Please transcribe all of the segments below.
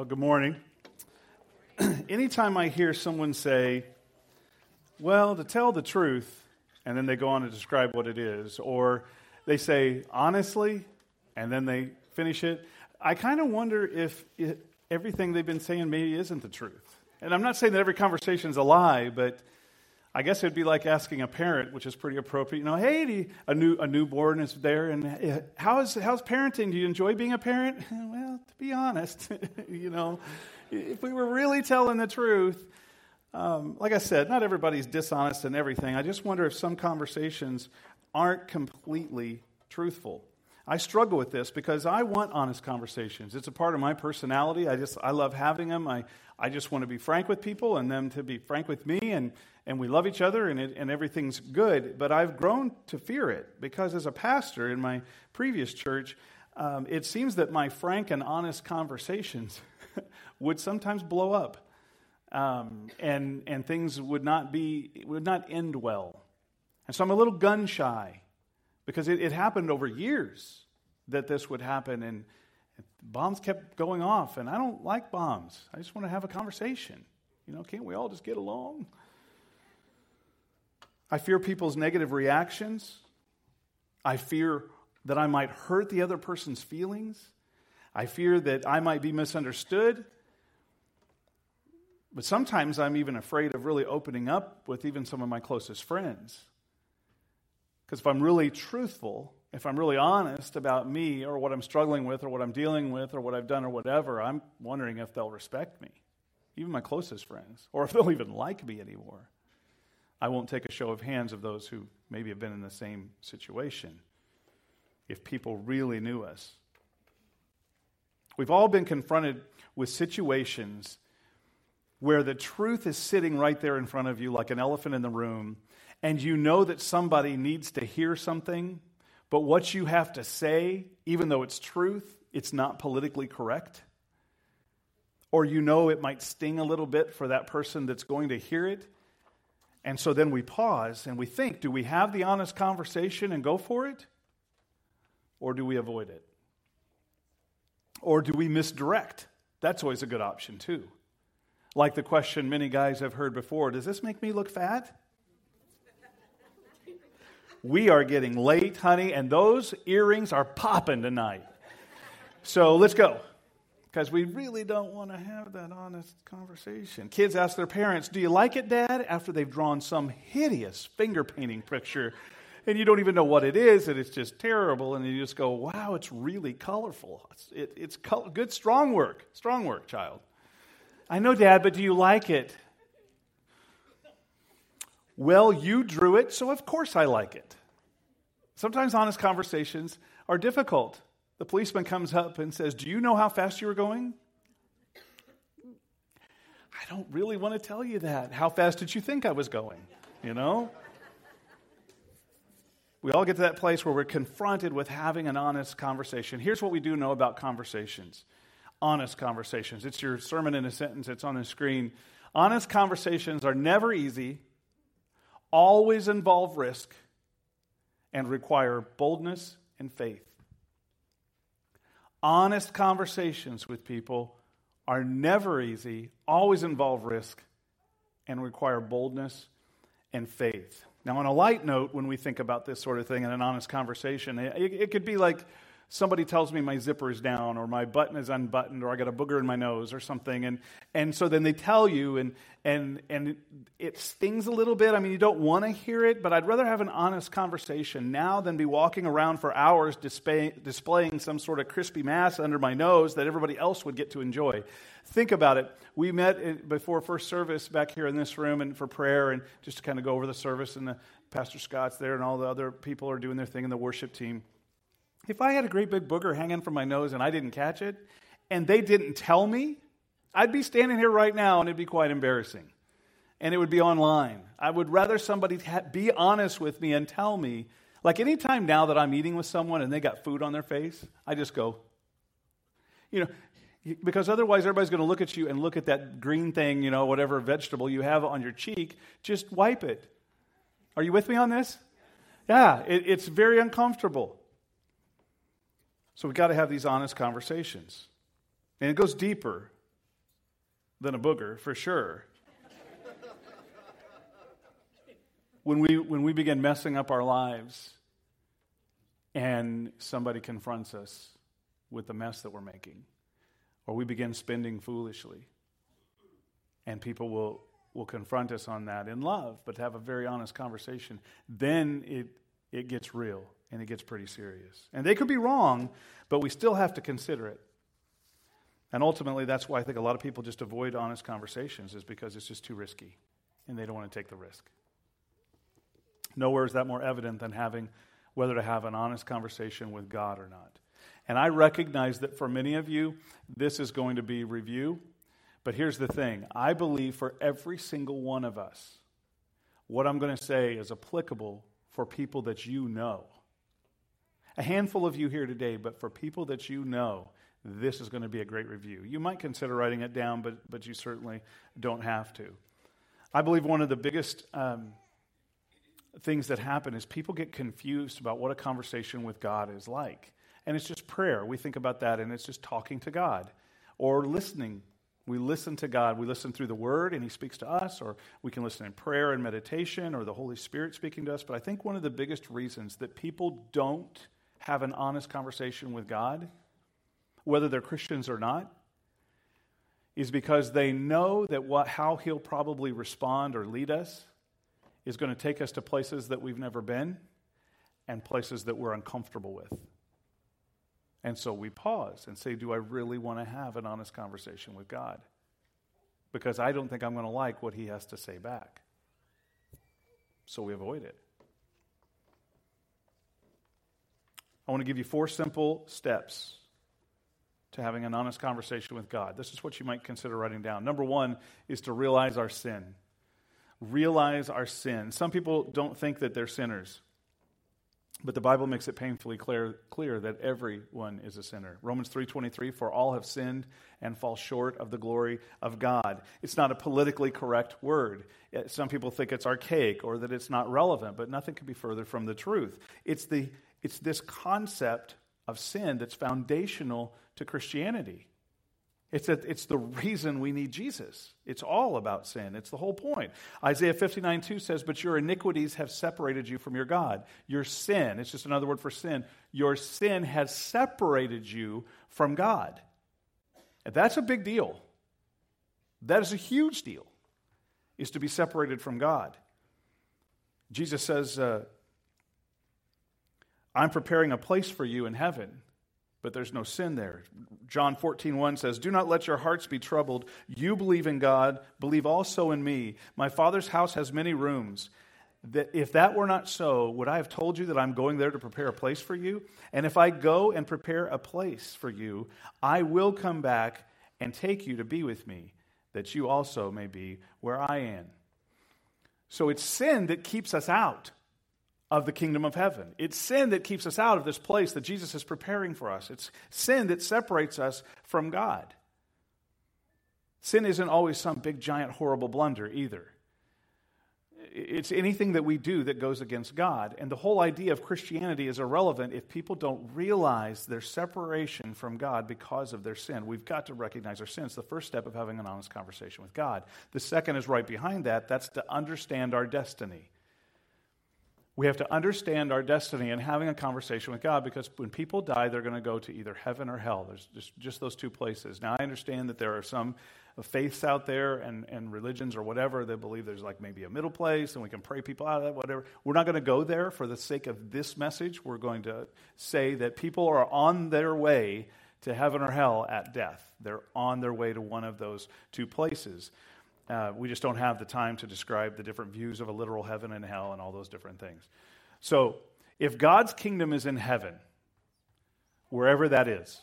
Well, good morning. Anytime I hear someone say, well, to tell the truth, and then they go on to describe what it is, or they say, honestly, and then they finish it, I kind of wonder if it, everything they've been saying maybe isn't the truth. And I'm not saying that every conversation is a lie, but I guess it'd be like asking a parent, which is pretty appropriate. You know, hey, a new a newborn is there, and how's how's parenting? Do you enjoy being a parent? Well, to be honest, you know, if we were really telling the truth, um, like I said, not everybody's dishonest in everything. I just wonder if some conversations aren't completely truthful. I struggle with this because I want honest conversations. It's a part of my personality. I just I love having them. I, I just want to be frank with people and them to be frank with me and, and we love each other and, it, and everything's good. But I've grown to fear it because as a pastor in my previous church, um, it seems that my frank and honest conversations would sometimes blow up. Um, and, and things would not be would not end well. And so I'm a little gun shy because it, it happened over years that this would happen and bombs kept going off, and I don't like bombs. I just want to have a conversation. You know, can't we all just get along? I fear people's negative reactions. I fear that I might hurt the other person's feelings. I fear that I might be misunderstood. But sometimes I'm even afraid of really opening up with even some of my closest friends. Because if I'm really truthful, if I'm really honest about me or what I'm struggling with or what I'm dealing with or what I've done or whatever, I'm wondering if they'll respect me, even my closest friends, or if they'll even like me anymore. I won't take a show of hands of those who maybe have been in the same situation if people really knew us. We've all been confronted with situations where the truth is sitting right there in front of you like an elephant in the room, and you know that somebody needs to hear something but what you have to say, even though it's truth, it's not politically correct. Or you know it might sting a little bit for that person that's going to hear it. And so then we pause and we think do we have the honest conversation and go for it? Or do we avoid it? Or do we misdirect? That's always a good option, too. Like the question many guys have heard before Does this make me look fat? We are getting late, honey, and those earrings are popping tonight. So let's go. Because we really don't want to have that honest conversation. Kids ask their parents, Do you like it, Dad? after they've drawn some hideous finger painting picture and you don't even know what it is, and it's just terrible. And you just go, wow, it's really colorful. It's, it, it's good, strong work. Strong work, child. I know, Dad, but do you like it? Well, you drew it, so of course I like it. Sometimes honest conversations are difficult. The policeman comes up and says, Do you know how fast you were going? I don't really want to tell you that. How fast did you think I was going? You know? We all get to that place where we're confronted with having an honest conversation. Here's what we do know about conversations honest conversations. It's your sermon in a sentence, it's on the screen. Honest conversations are never easy, always involve risk, and require boldness and faith. Honest conversations with people are never easy, always involve risk, and require boldness and faith. Now, on a light note, when we think about this sort of thing in an honest conversation, it, it could be like somebody tells me my zipper is down or my button is unbuttoned or I got a booger in my nose or something. And, and so then they tell you, and, and, and it stings a little bit. I mean, you don't want to hear it, but I'd rather have an honest conversation now than be walking around for hours display, displaying some sort of crispy mass under my nose that everybody else would get to enjoy. Think about it. We met before first service back here in this room and for prayer and just to kind of go over the service, and the, Pastor Scott's there, and all the other people are doing their thing in the worship team. If I had a great big booger hanging from my nose and I didn't catch it, and they didn't tell me, I'd be standing here right now and it'd be quite embarrassing. And it would be online. I would rather somebody be honest with me and tell me. Like anytime now that I'm eating with someone and they got food on their face, I just go, you know, because otherwise everybody's going to look at you and look at that green thing, you know, whatever vegetable you have on your cheek, just wipe it. Are you with me on this? Yeah, it, it's very uncomfortable. So we've got to have these honest conversations. And it goes deeper than a booger, for sure. when, we, when we begin messing up our lives and somebody confronts us with the mess that we're making, or we begin spending foolishly, and people will, will confront us on that in love, but to have a very honest conversation, then it, it gets real and it gets pretty serious. And they could be wrong, but we still have to consider it. And ultimately, that's why I think a lot of people just avoid honest conversations, is because it's just too risky and they don't want to take the risk. Nowhere is that more evident than having whether to have an honest conversation with God or not. And I recognize that for many of you, this is going to be review. But here's the thing I believe for every single one of us, what I'm going to say is applicable for people that you know. A handful of you here today, but for people that you know, this is going to be a great review. You might consider writing it down, but, but you certainly don't have to. I believe one of the biggest um, things that happen is people get confused about what a conversation with God is like. And it's just prayer. We think about that, and it's just talking to God or listening. We listen to God. We listen through the Word, and He speaks to us, or we can listen in prayer and meditation, or the Holy Spirit speaking to us. But I think one of the biggest reasons that people don't have an honest conversation with God whether they're Christians or not, is because they know that what, how he'll probably respond or lead us is going to take us to places that we've never been and places that we're uncomfortable with. And so we pause and say, Do I really want to have an honest conversation with God? Because I don't think I'm going to like what he has to say back. So we avoid it. I want to give you four simple steps to having an honest conversation with God. This is what you might consider writing down. Number one is to realize our sin. Realize our sin. Some people don't think that they're sinners, but the Bible makes it painfully clear, clear that everyone is a sinner. Romans 3:23 for all have sinned and fall short of the glory of God. It's not a politically correct word. Some people think it's archaic or that it's not relevant, but nothing could be further from the truth. It's the it's this concept of sin that's foundational to Christianity. It's, a, it's the reason we need Jesus. It's all about sin. It's the whole point. Isaiah 59 2 says, But your iniquities have separated you from your God. Your sin, it's just another word for sin, your sin has separated you from God. And that's a big deal. That is a huge deal, is to be separated from God. Jesus says, uh, I'm preparing a place for you in heaven but there's no sin there. John 14, 1 says, Do not let your hearts be troubled. You believe in God, believe also in me. My Father's house has many rooms. That if that were not so, would I have told you that I'm going there to prepare a place for you? And if I go and prepare a place for you, I will come back and take you to be with me, that you also may be where I am. So it's sin that keeps us out of the kingdom of heaven. It's sin that keeps us out of this place that Jesus is preparing for us. It's sin that separates us from God. Sin isn't always some big, giant, horrible blunder either. It's anything that we do that goes against God. And the whole idea of Christianity is irrelevant if people don't realize their separation from God because of their sin. We've got to recognize our sin. It's the first step of having an honest conversation with God. The second is right behind that that's to understand our destiny. We have to understand our destiny and having a conversation with God because when people die, they're going to go to either heaven or hell. There's just, just those two places. Now, I understand that there are some faiths out there and, and religions or whatever that believe there's like maybe a middle place and we can pray people out of that, whatever. We're not going to go there for the sake of this message. We're going to say that people are on their way to heaven or hell at death. They're on their way to one of those two places. Uh, we just don't have the time to describe the different views of a literal heaven and hell and all those different things. So, if God's kingdom is in heaven, wherever that is,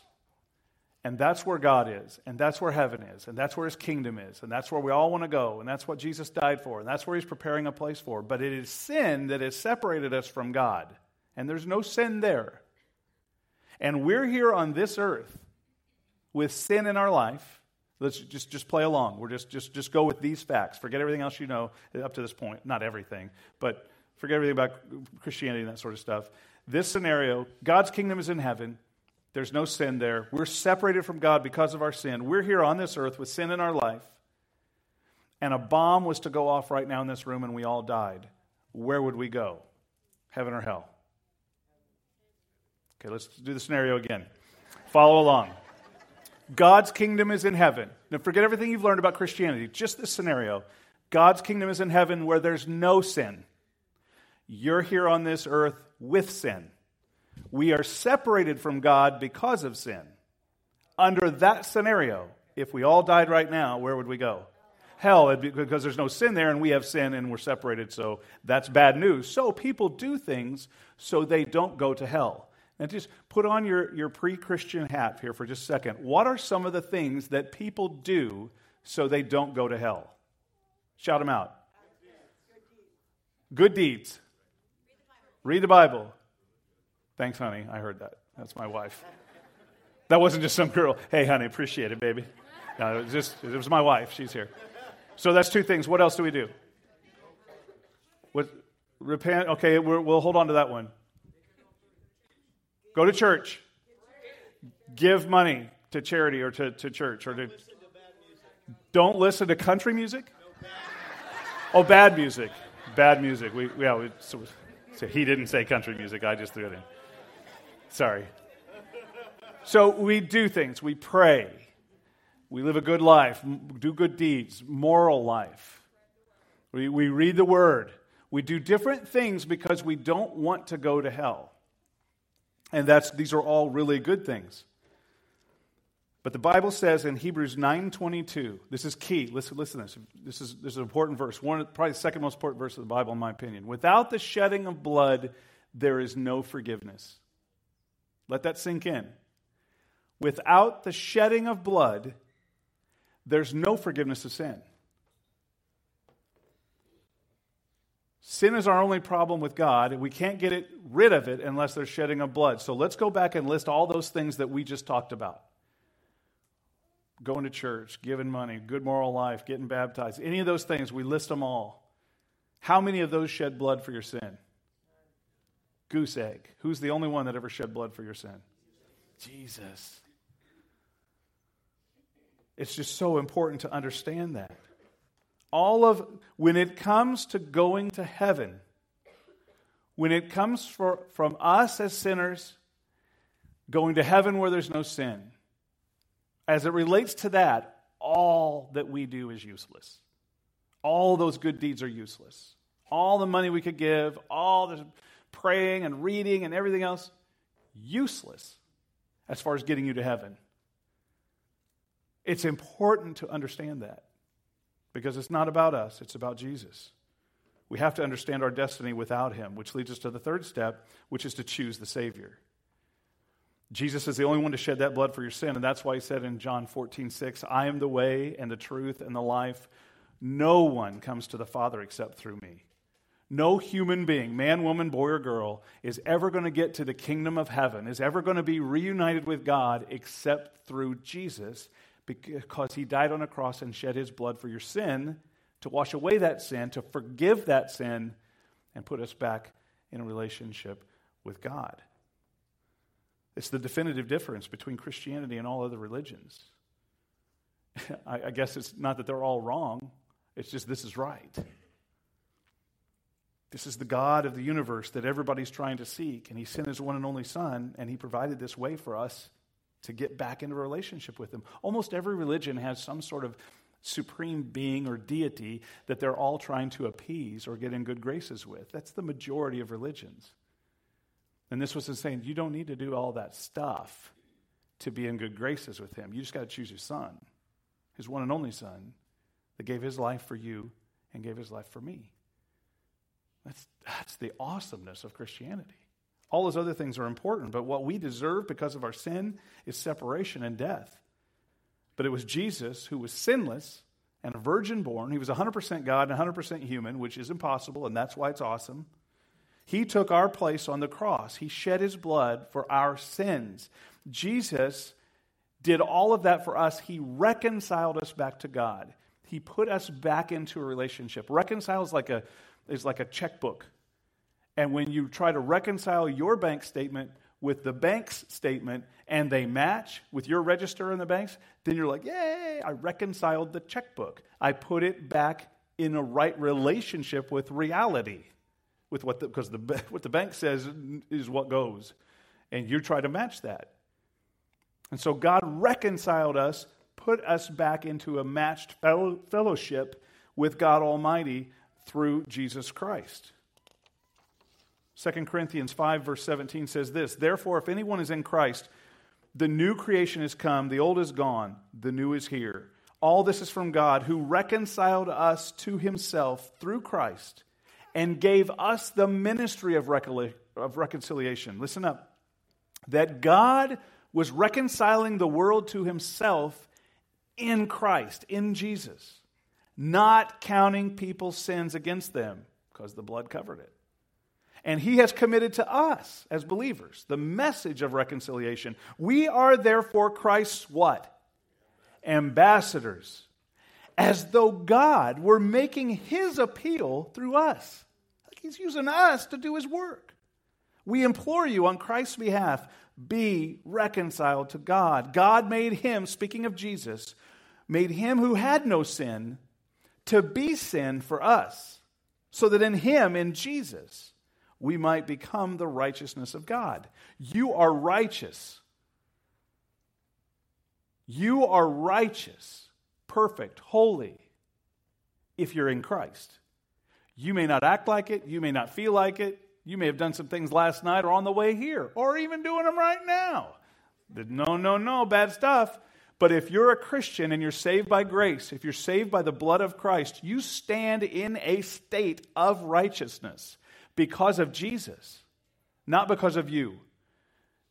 and that's where God is, and that's where heaven is, and that's where his kingdom is, and that's where we all want to go, and that's what Jesus died for, and that's where he's preparing a place for. But it is sin that has separated us from God, and there's no sin there. And we're here on this earth with sin in our life Let's just, just play along. We're just, just, just go with these facts. Forget everything else you know up to this point. Not everything, but forget everything about Christianity and that sort of stuff. This scenario God's kingdom is in heaven. There's no sin there. We're separated from God because of our sin. We're here on this earth with sin in our life. and a bomb was to go off right now in this room and we all died, where would we go? Heaven or hell? Okay, let's do the scenario again. Follow along. God's kingdom is in heaven. Now, forget everything you've learned about Christianity. Just this scenario. God's kingdom is in heaven where there's no sin. You're here on this earth with sin. We are separated from God because of sin. Under that scenario, if we all died right now, where would we go? Hell, because there's no sin there and we have sin and we're separated, so that's bad news. So people do things so they don't go to hell. And just put on your, your pre Christian hat here for just a second. What are some of the things that people do so they don't go to hell? Shout them out. Good deeds. Read the Bible. Thanks, honey. I heard that. That's my wife. That wasn't just some girl. Hey, honey, appreciate it, baby. No, it was just it was my wife. She's here. So that's two things. What else do we do? What, repent. Okay, we will hold on to that one. Go to church. Give money to charity or to, to church or to. Don't listen to country music. Oh, bad music. Bad music. We, yeah, we, so, so he didn't say country music. I just threw it in. Sorry. So we do things. We pray. We live a good life, do good deeds, moral life. We, we read the word. We do different things because we don't want to go to hell. And that's, these are all really good things. But the Bible says in Hebrews 9.22, this is key. Listen, listen to this. This is, this is an important verse. One, probably the second most important verse of the Bible, in my opinion. Without the shedding of blood, there is no forgiveness. Let that sink in. Without the shedding of blood, there's no forgiveness of sin. Sin is our only problem with God, we can't get it, rid of it unless there's shedding of blood. So let's go back and list all those things that we just talked about going to church, giving money, good moral life, getting baptized, any of those things, we list them all. How many of those shed blood for your sin? Goose egg. Who's the only one that ever shed blood for your sin? Jesus. It's just so important to understand that all of when it comes to going to heaven when it comes for, from us as sinners going to heaven where there's no sin as it relates to that all that we do is useless. All those good deeds are useless. All the money we could give all the praying and reading and everything else useless as far as getting you to heaven. It's important to understand that because it's not about us, it's about Jesus. We have to understand our destiny without him, which leads us to the third step, which is to choose the Savior. Jesus is the only one to shed that blood for your sin, and that's why he said in John 14, 6, I am the way and the truth and the life. No one comes to the Father except through me. No human being, man, woman, boy, or girl, is ever going to get to the kingdom of heaven, is ever going to be reunited with God except through Jesus because he died on a cross and shed his blood for your sin to wash away that sin, to forgive that sin, and put us back in a relationship with God. It's the definitive difference between Christianity and all other religions. I, I guess it's not that they're all wrong, it's just this is right. This is the God of the universe that everybody's trying to seek, and He sent His one and only Son, and He provided this way for us to get back into a relationship with Him. Almost every religion has some sort of supreme being or deity that they're all trying to appease or get in good graces with. That's the majority of religions. And this was saying you don't need to do all that stuff to be in good graces with Him. You just got to choose your Son, His one and only Son, that gave His life for you and gave His life for me. That's, that's the awesomeness of Christianity. All those other things are important, but what we deserve because of our sin is separation and death. But it was Jesus who was sinless and a virgin born. He was 100% God and 100% human, which is impossible, and that's why it's awesome. He took our place on the cross. He shed his blood for our sins. Jesus did all of that for us. He reconciled us back to God. He put us back into a relationship. Reconcile is like a, is like a checkbook and when you try to reconcile your bank statement with the bank's statement and they match with your register in the banks, then you're like, yay, I reconciled the checkbook. I put it back in a right relationship with reality, with what the, because the, what the bank says is what goes. And you try to match that. And so God reconciled us, put us back into a matched fellowship with God Almighty through Jesus Christ. 2 Corinthians 5, verse 17 says this Therefore, if anyone is in Christ, the new creation has come, the old is gone, the new is here. All this is from God, who reconciled us to himself through Christ and gave us the ministry of, of reconciliation. Listen up. That God was reconciling the world to himself in Christ, in Jesus, not counting people's sins against them because the blood covered it. And he has committed to us as believers the message of reconciliation. We are therefore Christ's what? Ambassadors. As though God were making his appeal through us. Like he's using us to do his work. We implore you on Christ's behalf, be reconciled to God. God made him, speaking of Jesus, made him who had no sin to be sin for us, so that in him, in Jesus, we might become the righteousness of God. You are righteous. You are righteous, perfect, holy, if you're in Christ. You may not act like it, you may not feel like it, you may have done some things last night or on the way here, or even doing them right now. No, no, no, bad stuff. But if you're a Christian and you're saved by grace, if you're saved by the blood of Christ, you stand in a state of righteousness because of Jesus, not because of you,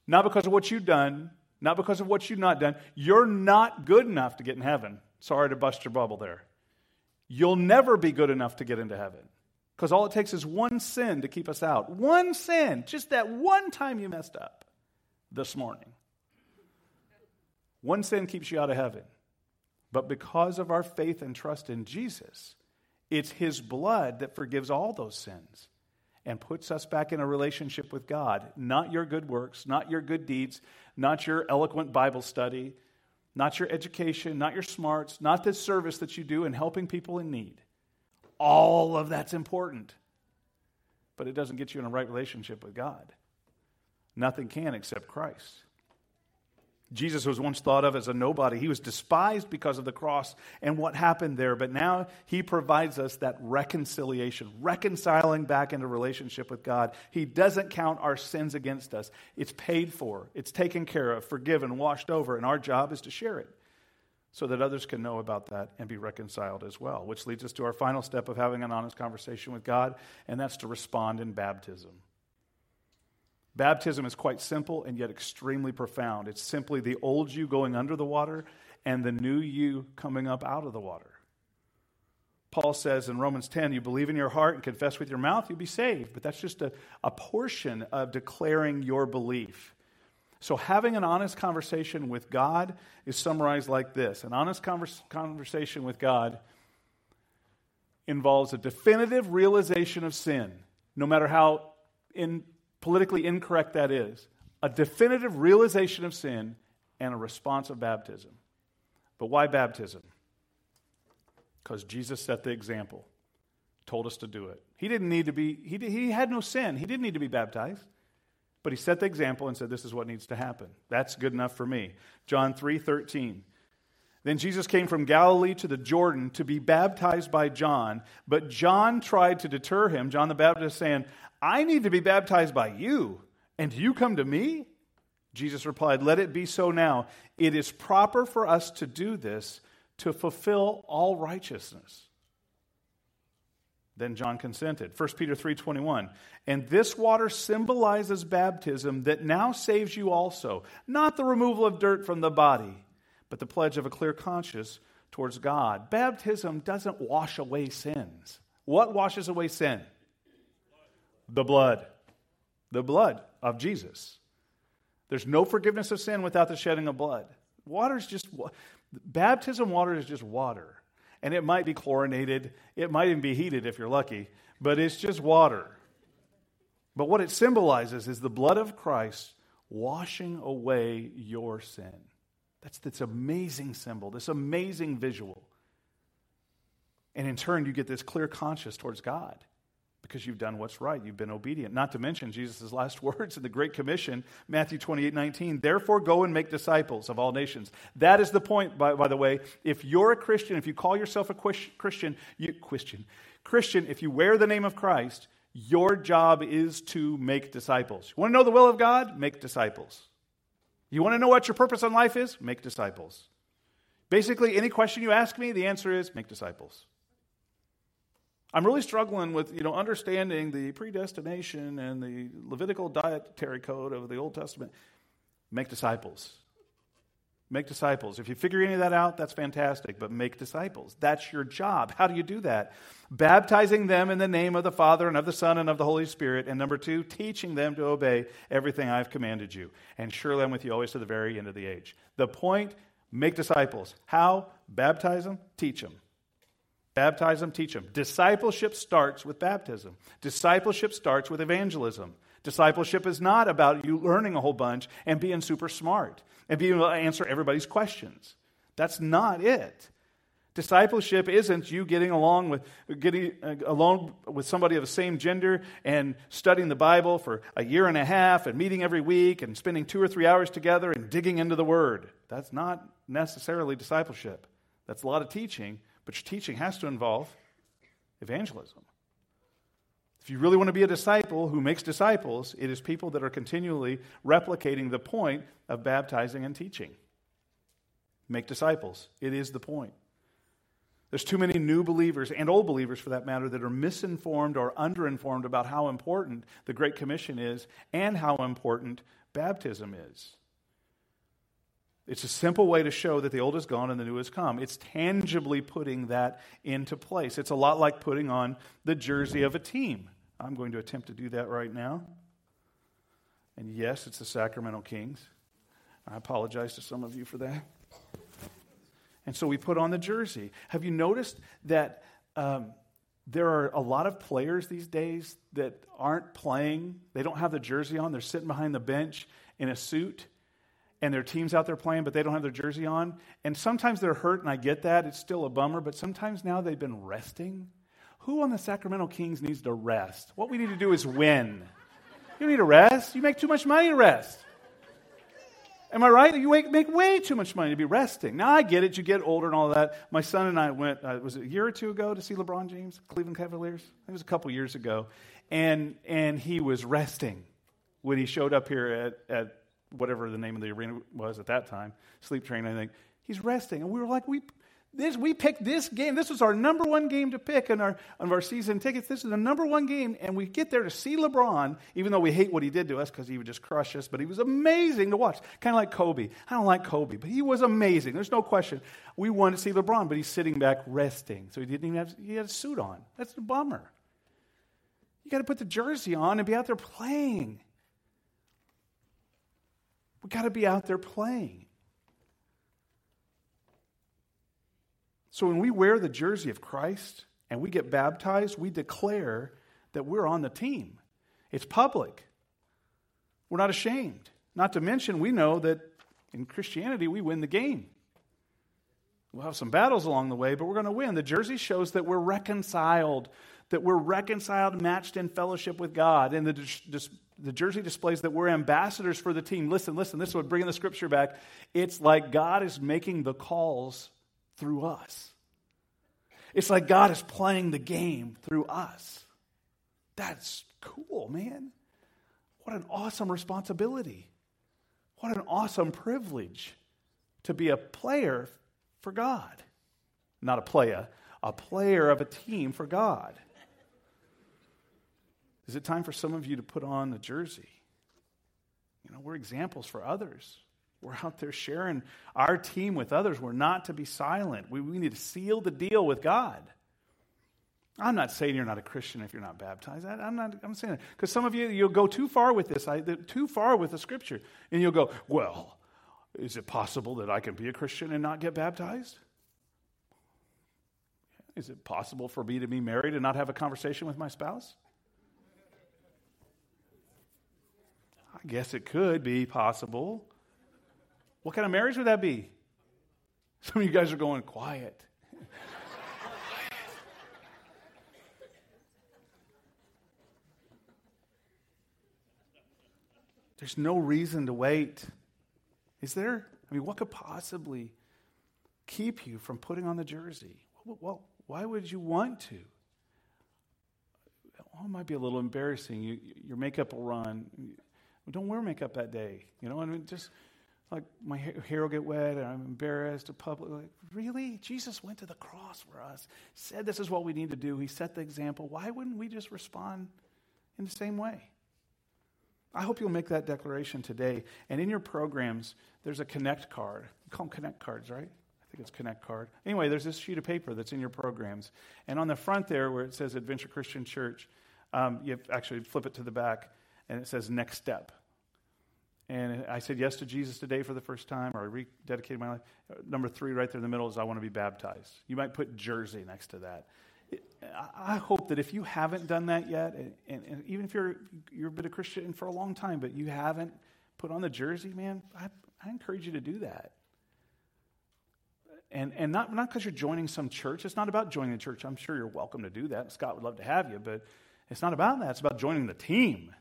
not because of what you've done, not because of what you've not done. You're not good enough to get in heaven. Sorry to bust your bubble there. You'll never be good enough to get into heaven because all it takes is one sin to keep us out. One sin, just that one time you messed up this morning. One sin keeps you out of heaven. But because of our faith and trust in Jesus, it's His blood that forgives all those sins and puts us back in a relationship with God. Not your good works, not your good deeds, not your eloquent Bible study, not your education, not your smarts, not the service that you do in helping people in need. All of that's important. But it doesn't get you in a right relationship with God. Nothing can except Christ. Jesus was once thought of as a nobody. He was despised because of the cross and what happened there, but now he provides us that reconciliation, reconciling back into relationship with God. He doesn't count our sins against us. It's paid for, it's taken care of, forgiven, washed over, and our job is to share it so that others can know about that and be reconciled as well, which leads us to our final step of having an honest conversation with God, and that's to respond in baptism. Baptism is quite simple and yet extremely profound. It's simply the old you going under the water and the new you coming up out of the water. Paul says in Romans 10, you believe in your heart and confess with your mouth, you'll be saved. But that's just a, a portion of declaring your belief. So, having an honest conversation with God is summarized like this An honest converse, conversation with God involves a definitive realization of sin, no matter how in politically incorrect that is, a definitive realization of sin and a response of baptism. But why baptism? Because Jesus set the example, told us to do it. He didn't need to be, he, he had no sin. He didn't need to be baptized. But he set the example and said, This is what needs to happen. That's good enough for me. John 3 13. Then Jesus came from Galilee to the Jordan to be baptized by John, but John tried to deter him, John the Baptist, saying, I need to be baptized by you, and you come to me? Jesus replied, Let it be so now. It is proper for us to do this to fulfill all righteousness. Then John consented. 1 Peter 3:21. And this water symbolizes baptism that now saves you also, not the removal of dirt from the body, but the pledge of a clear conscience towards God. Baptism doesn't wash away sins. What washes away sin? The blood. The blood of Jesus. There's no forgiveness of sin without the shedding of blood. Water is just, baptism water is just water. And it might be chlorinated, it might even be heated if you're lucky, but it's just water. But what it symbolizes is the blood of Christ washing away your sin. That's this amazing symbol, this amazing visual. And in turn, you get this clear conscience towards God because you've done what's right. You've been obedient. Not to mention Jesus' last words in the Great Commission, Matthew 28 19. Therefore, go and make disciples of all nations. That is the point, by, by the way. If you're a Christian, if you call yourself a Christian, you, Christian, Christian, if you wear the name of Christ, your job is to make disciples. You want to know the will of God? Make disciples. You want to know what your purpose in life is? Make disciples. Basically, any question you ask me, the answer is make disciples. I'm really struggling with, you know, understanding the predestination and the Levitical dietary code of the Old Testament. Make disciples. Make disciples. If you figure any of that out, that's fantastic, but make disciples. That's your job. How do you do that? Baptizing them in the name of the Father and of the Son and of the Holy Spirit. And number two, teaching them to obey everything I've commanded you. And surely I'm with you always to the very end of the age. The point, make disciples. How? Baptize them, teach them. Baptize them, teach them. Discipleship starts with baptism. Discipleship starts with evangelism. Discipleship is not about you learning a whole bunch and being super smart and being able to answer everybody's questions. That's not it. Discipleship isn't you getting along with getting uh, along with somebody of the same gender and studying the Bible for a year and a half and meeting every week and spending two or three hours together and digging into the Word. That's not necessarily discipleship. That's a lot of teaching, but your teaching has to involve evangelism. If you really want to be a disciple who makes disciples, it is people that are continually replicating the point of baptizing and teaching. Make disciples. It is the point. There's too many new believers and old believers, for that matter, that are misinformed or underinformed about how important the Great Commission is and how important baptism is. It's a simple way to show that the old is gone and the new has come. It's tangibly putting that into place. It's a lot like putting on the jersey of a team. I'm going to attempt to do that right now. And yes, it's the Sacramento Kings. I apologize to some of you for that. And so we put on the jersey. Have you noticed that um, there are a lot of players these days that aren't playing? They don't have the jersey on, they're sitting behind the bench in a suit and their team's out there playing, but they don't have their jersey on. And sometimes they're hurt, and I get that. It's still a bummer, but sometimes now they've been resting. Who on the Sacramento Kings needs to rest? What we need to do is win. You need to rest. You make too much money to rest. Am I right? You make, way too much money to be resting. Now, I get it. You get older and all that. My son and I went, uh, was it a year or two ago to see LeBron James, Cleveland Cavaliers? It was a couple years ago. And, and he was resting when he showed up here at, at whatever the name of the arena was at that time, sleep train, I think. He's resting. And we were like, we, this, we picked this game. This was our number one game to pick in our, on our season tickets. This is the number one game. And we get there to see LeBron, even though we hate what he did to us because he would just crush us. But he was amazing to watch. Kind of like Kobe. I don't like Kobe, but he was amazing. There's no question. We wanted to see LeBron, but he's sitting back resting. So he didn't even have, he had a suit on. That's a bummer. You got to put the jersey on and be out there playing. We've got to be out there playing. So when we wear the jersey of Christ and we get baptized, we declare that we're on the team. It's public. We're not ashamed. Not to mention, we know that in Christianity, we win the game. We'll have some battles along the way, but we're going to win. The jersey shows that we're reconciled, that we're reconciled, matched in fellowship with God. And the, the jersey displays that we're ambassadors for the team. Listen, listen, this would bring the scripture back. It's like God is making the calls through us. It's like God is playing the game through us. That's cool, man. What an awesome responsibility. What an awesome privilege to be a player for God. Not a player, a player of a team for God. Is it time for some of you to put on the jersey? You know, we're examples for others. We're out there sharing our team with others. We're not to be silent. We, we need to seal the deal with God. I'm not saying you're not a Christian if you're not baptized. I, am not. I'm saying because some of you you'll go too far with this. I, too far with the Scripture, and you'll go, "Well, is it possible that I can be a Christian and not get baptized? Is it possible for me to be married and not have a conversation with my spouse? I guess it could be possible. What kind of marriage would that be? Some of you guys are going quiet. There's no reason to wait. Is there? I mean, what could possibly keep you from putting on the jersey? Well, why would you want to? Well, it might be a little embarrassing. You, your makeup will run. Don't wear makeup that day. You know, I mean, just like my hair will get wet and I'm embarrassed. Public, like, really? Jesus went to the cross for us, said this is what we need to do. He set the example. Why wouldn't we just respond in the same way? I hope you'll make that declaration today. And in your programs, there's a connect card. You call them connect cards, right? I think it's connect card. Anyway, there's this sheet of paper that's in your programs. And on the front there, where it says Adventure Christian Church, um, you actually flip it to the back, and it says next step. And I said yes to Jesus today for the first time, or I rededicated my life. Number three, right there in the middle, is I want to be baptized. You might put Jersey next to that. I hope that if you haven't done that yet, and, and, even if you're you've been a Christian for a long time, but you haven't put on the jersey, man, I, I encourage you to do that. And, and not not because you're joining some church. It's not about joining the church. I'm sure you're welcome to do that. Scott would love to have you, but it's not about that. It's about joining the team,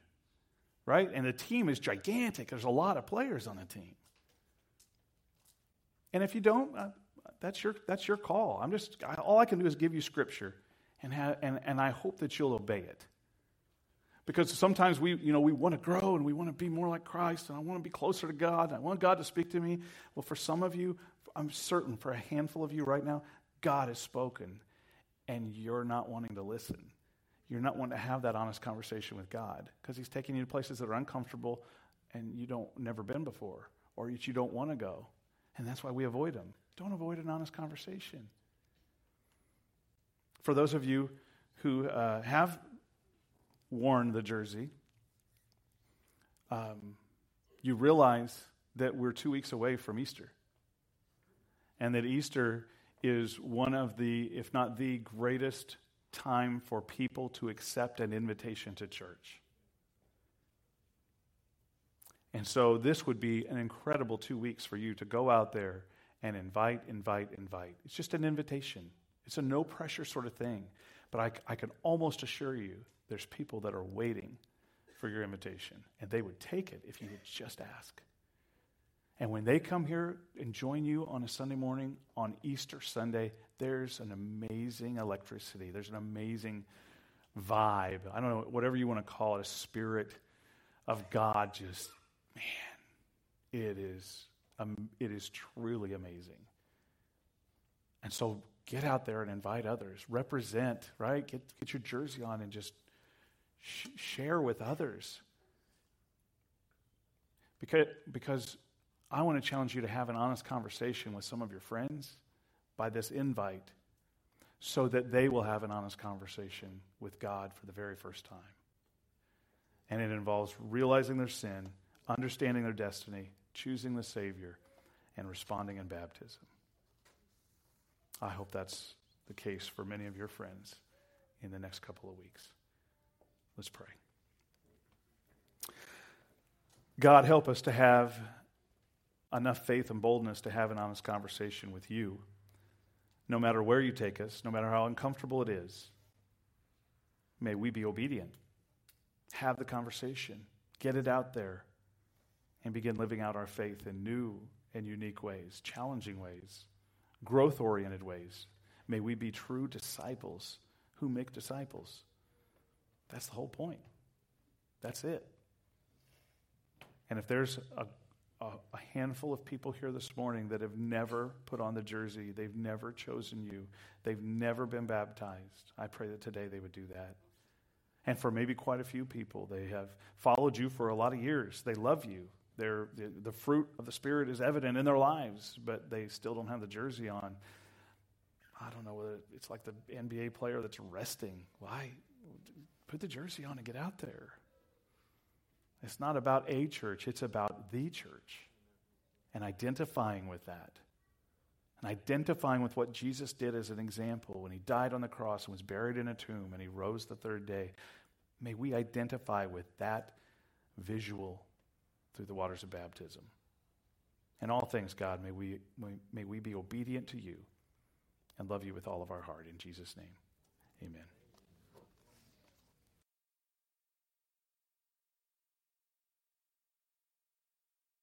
right? And the team is gigantic. There's a lot of players on the team. And if you don't, uh, that's your, that's your call. I'm just, I, all I can do is give you scripture, and, have, and, and I hope that you'll obey it. Because sometimes we, you know, we want to grow and we want to be more like Christ, and I want to be closer to God, and I want God to speak to me. Well, for some of you, I'm certain for a handful of you right now, God has spoken, and you're not wanting to listen. You're not wanting to have that honest conversation with God because He's taking you to places that are uncomfortable and you don't never been before, or that you don't want to go. And that's why we avoid them. Don't avoid an honest conversation. For those of you who uh, have worn the jersey, um, you realize that we're two weeks away from Easter. And that Easter is one of the, if not the greatest time for people to accept an invitation to church. And so this would be an incredible two weeks for you to go out there and invite, invite, invite. It's just an invitation. It's a no pressure sort of thing. But I, I can almost assure you there's people that are waiting for your invitation, and they would take it if you would just ask. And when they come here and join you on a Sunday morning on Easter Sunday, there's an amazing electricity. There's an amazing vibe. I don't know, whatever you want to call it, a spirit of God just, man, it is um, it is truly amazing. And so get out there and invite others. Represent, right? Get, get your jersey on and just sh- share with others. Because, because I want to challenge you to have an honest conversation with some of your friends by this invite so that they will have an honest conversation with God for the very first time. And it involves realizing their sin, understanding their destiny, choosing the Savior, and responding in baptism. I hope that's the case for many of your friends in the next couple of weeks. Let's pray. God, help us to have enough faith and boldness to have an honest conversation with you, no matter where you take us, no matter how uncomfortable it is. May we be obedient. Have the conversation, get it out there, and begin living out our faith in new and unique ways, challenging ways, growth oriented ways. May we be true disciples who make disciples. That's the whole point. That's it. And if there's a, a, a, handful of people here this morning that have never put on the jersey, they've never chosen you, they've never been baptized, I pray that today they would do that. And for maybe quite a few people, they have followed you for a lot of years. They love you. They're, the, the fruit of the Spirit is evident in their lives, but they still don't have the jersey on. I don't know whether it's like the NBA player that's resting. Why? Put the jersey on and get out there. It's not about a church, it's about the church and identifying with that. And identifying with what Jesus did as an example when he died on the cross and was buried in a tomb and he rose the third day. May we identify with that visual through the waters of baptism. In all things, God, may we, may we be obedient to you and love you with all of our heart. In Jesus' name, amen.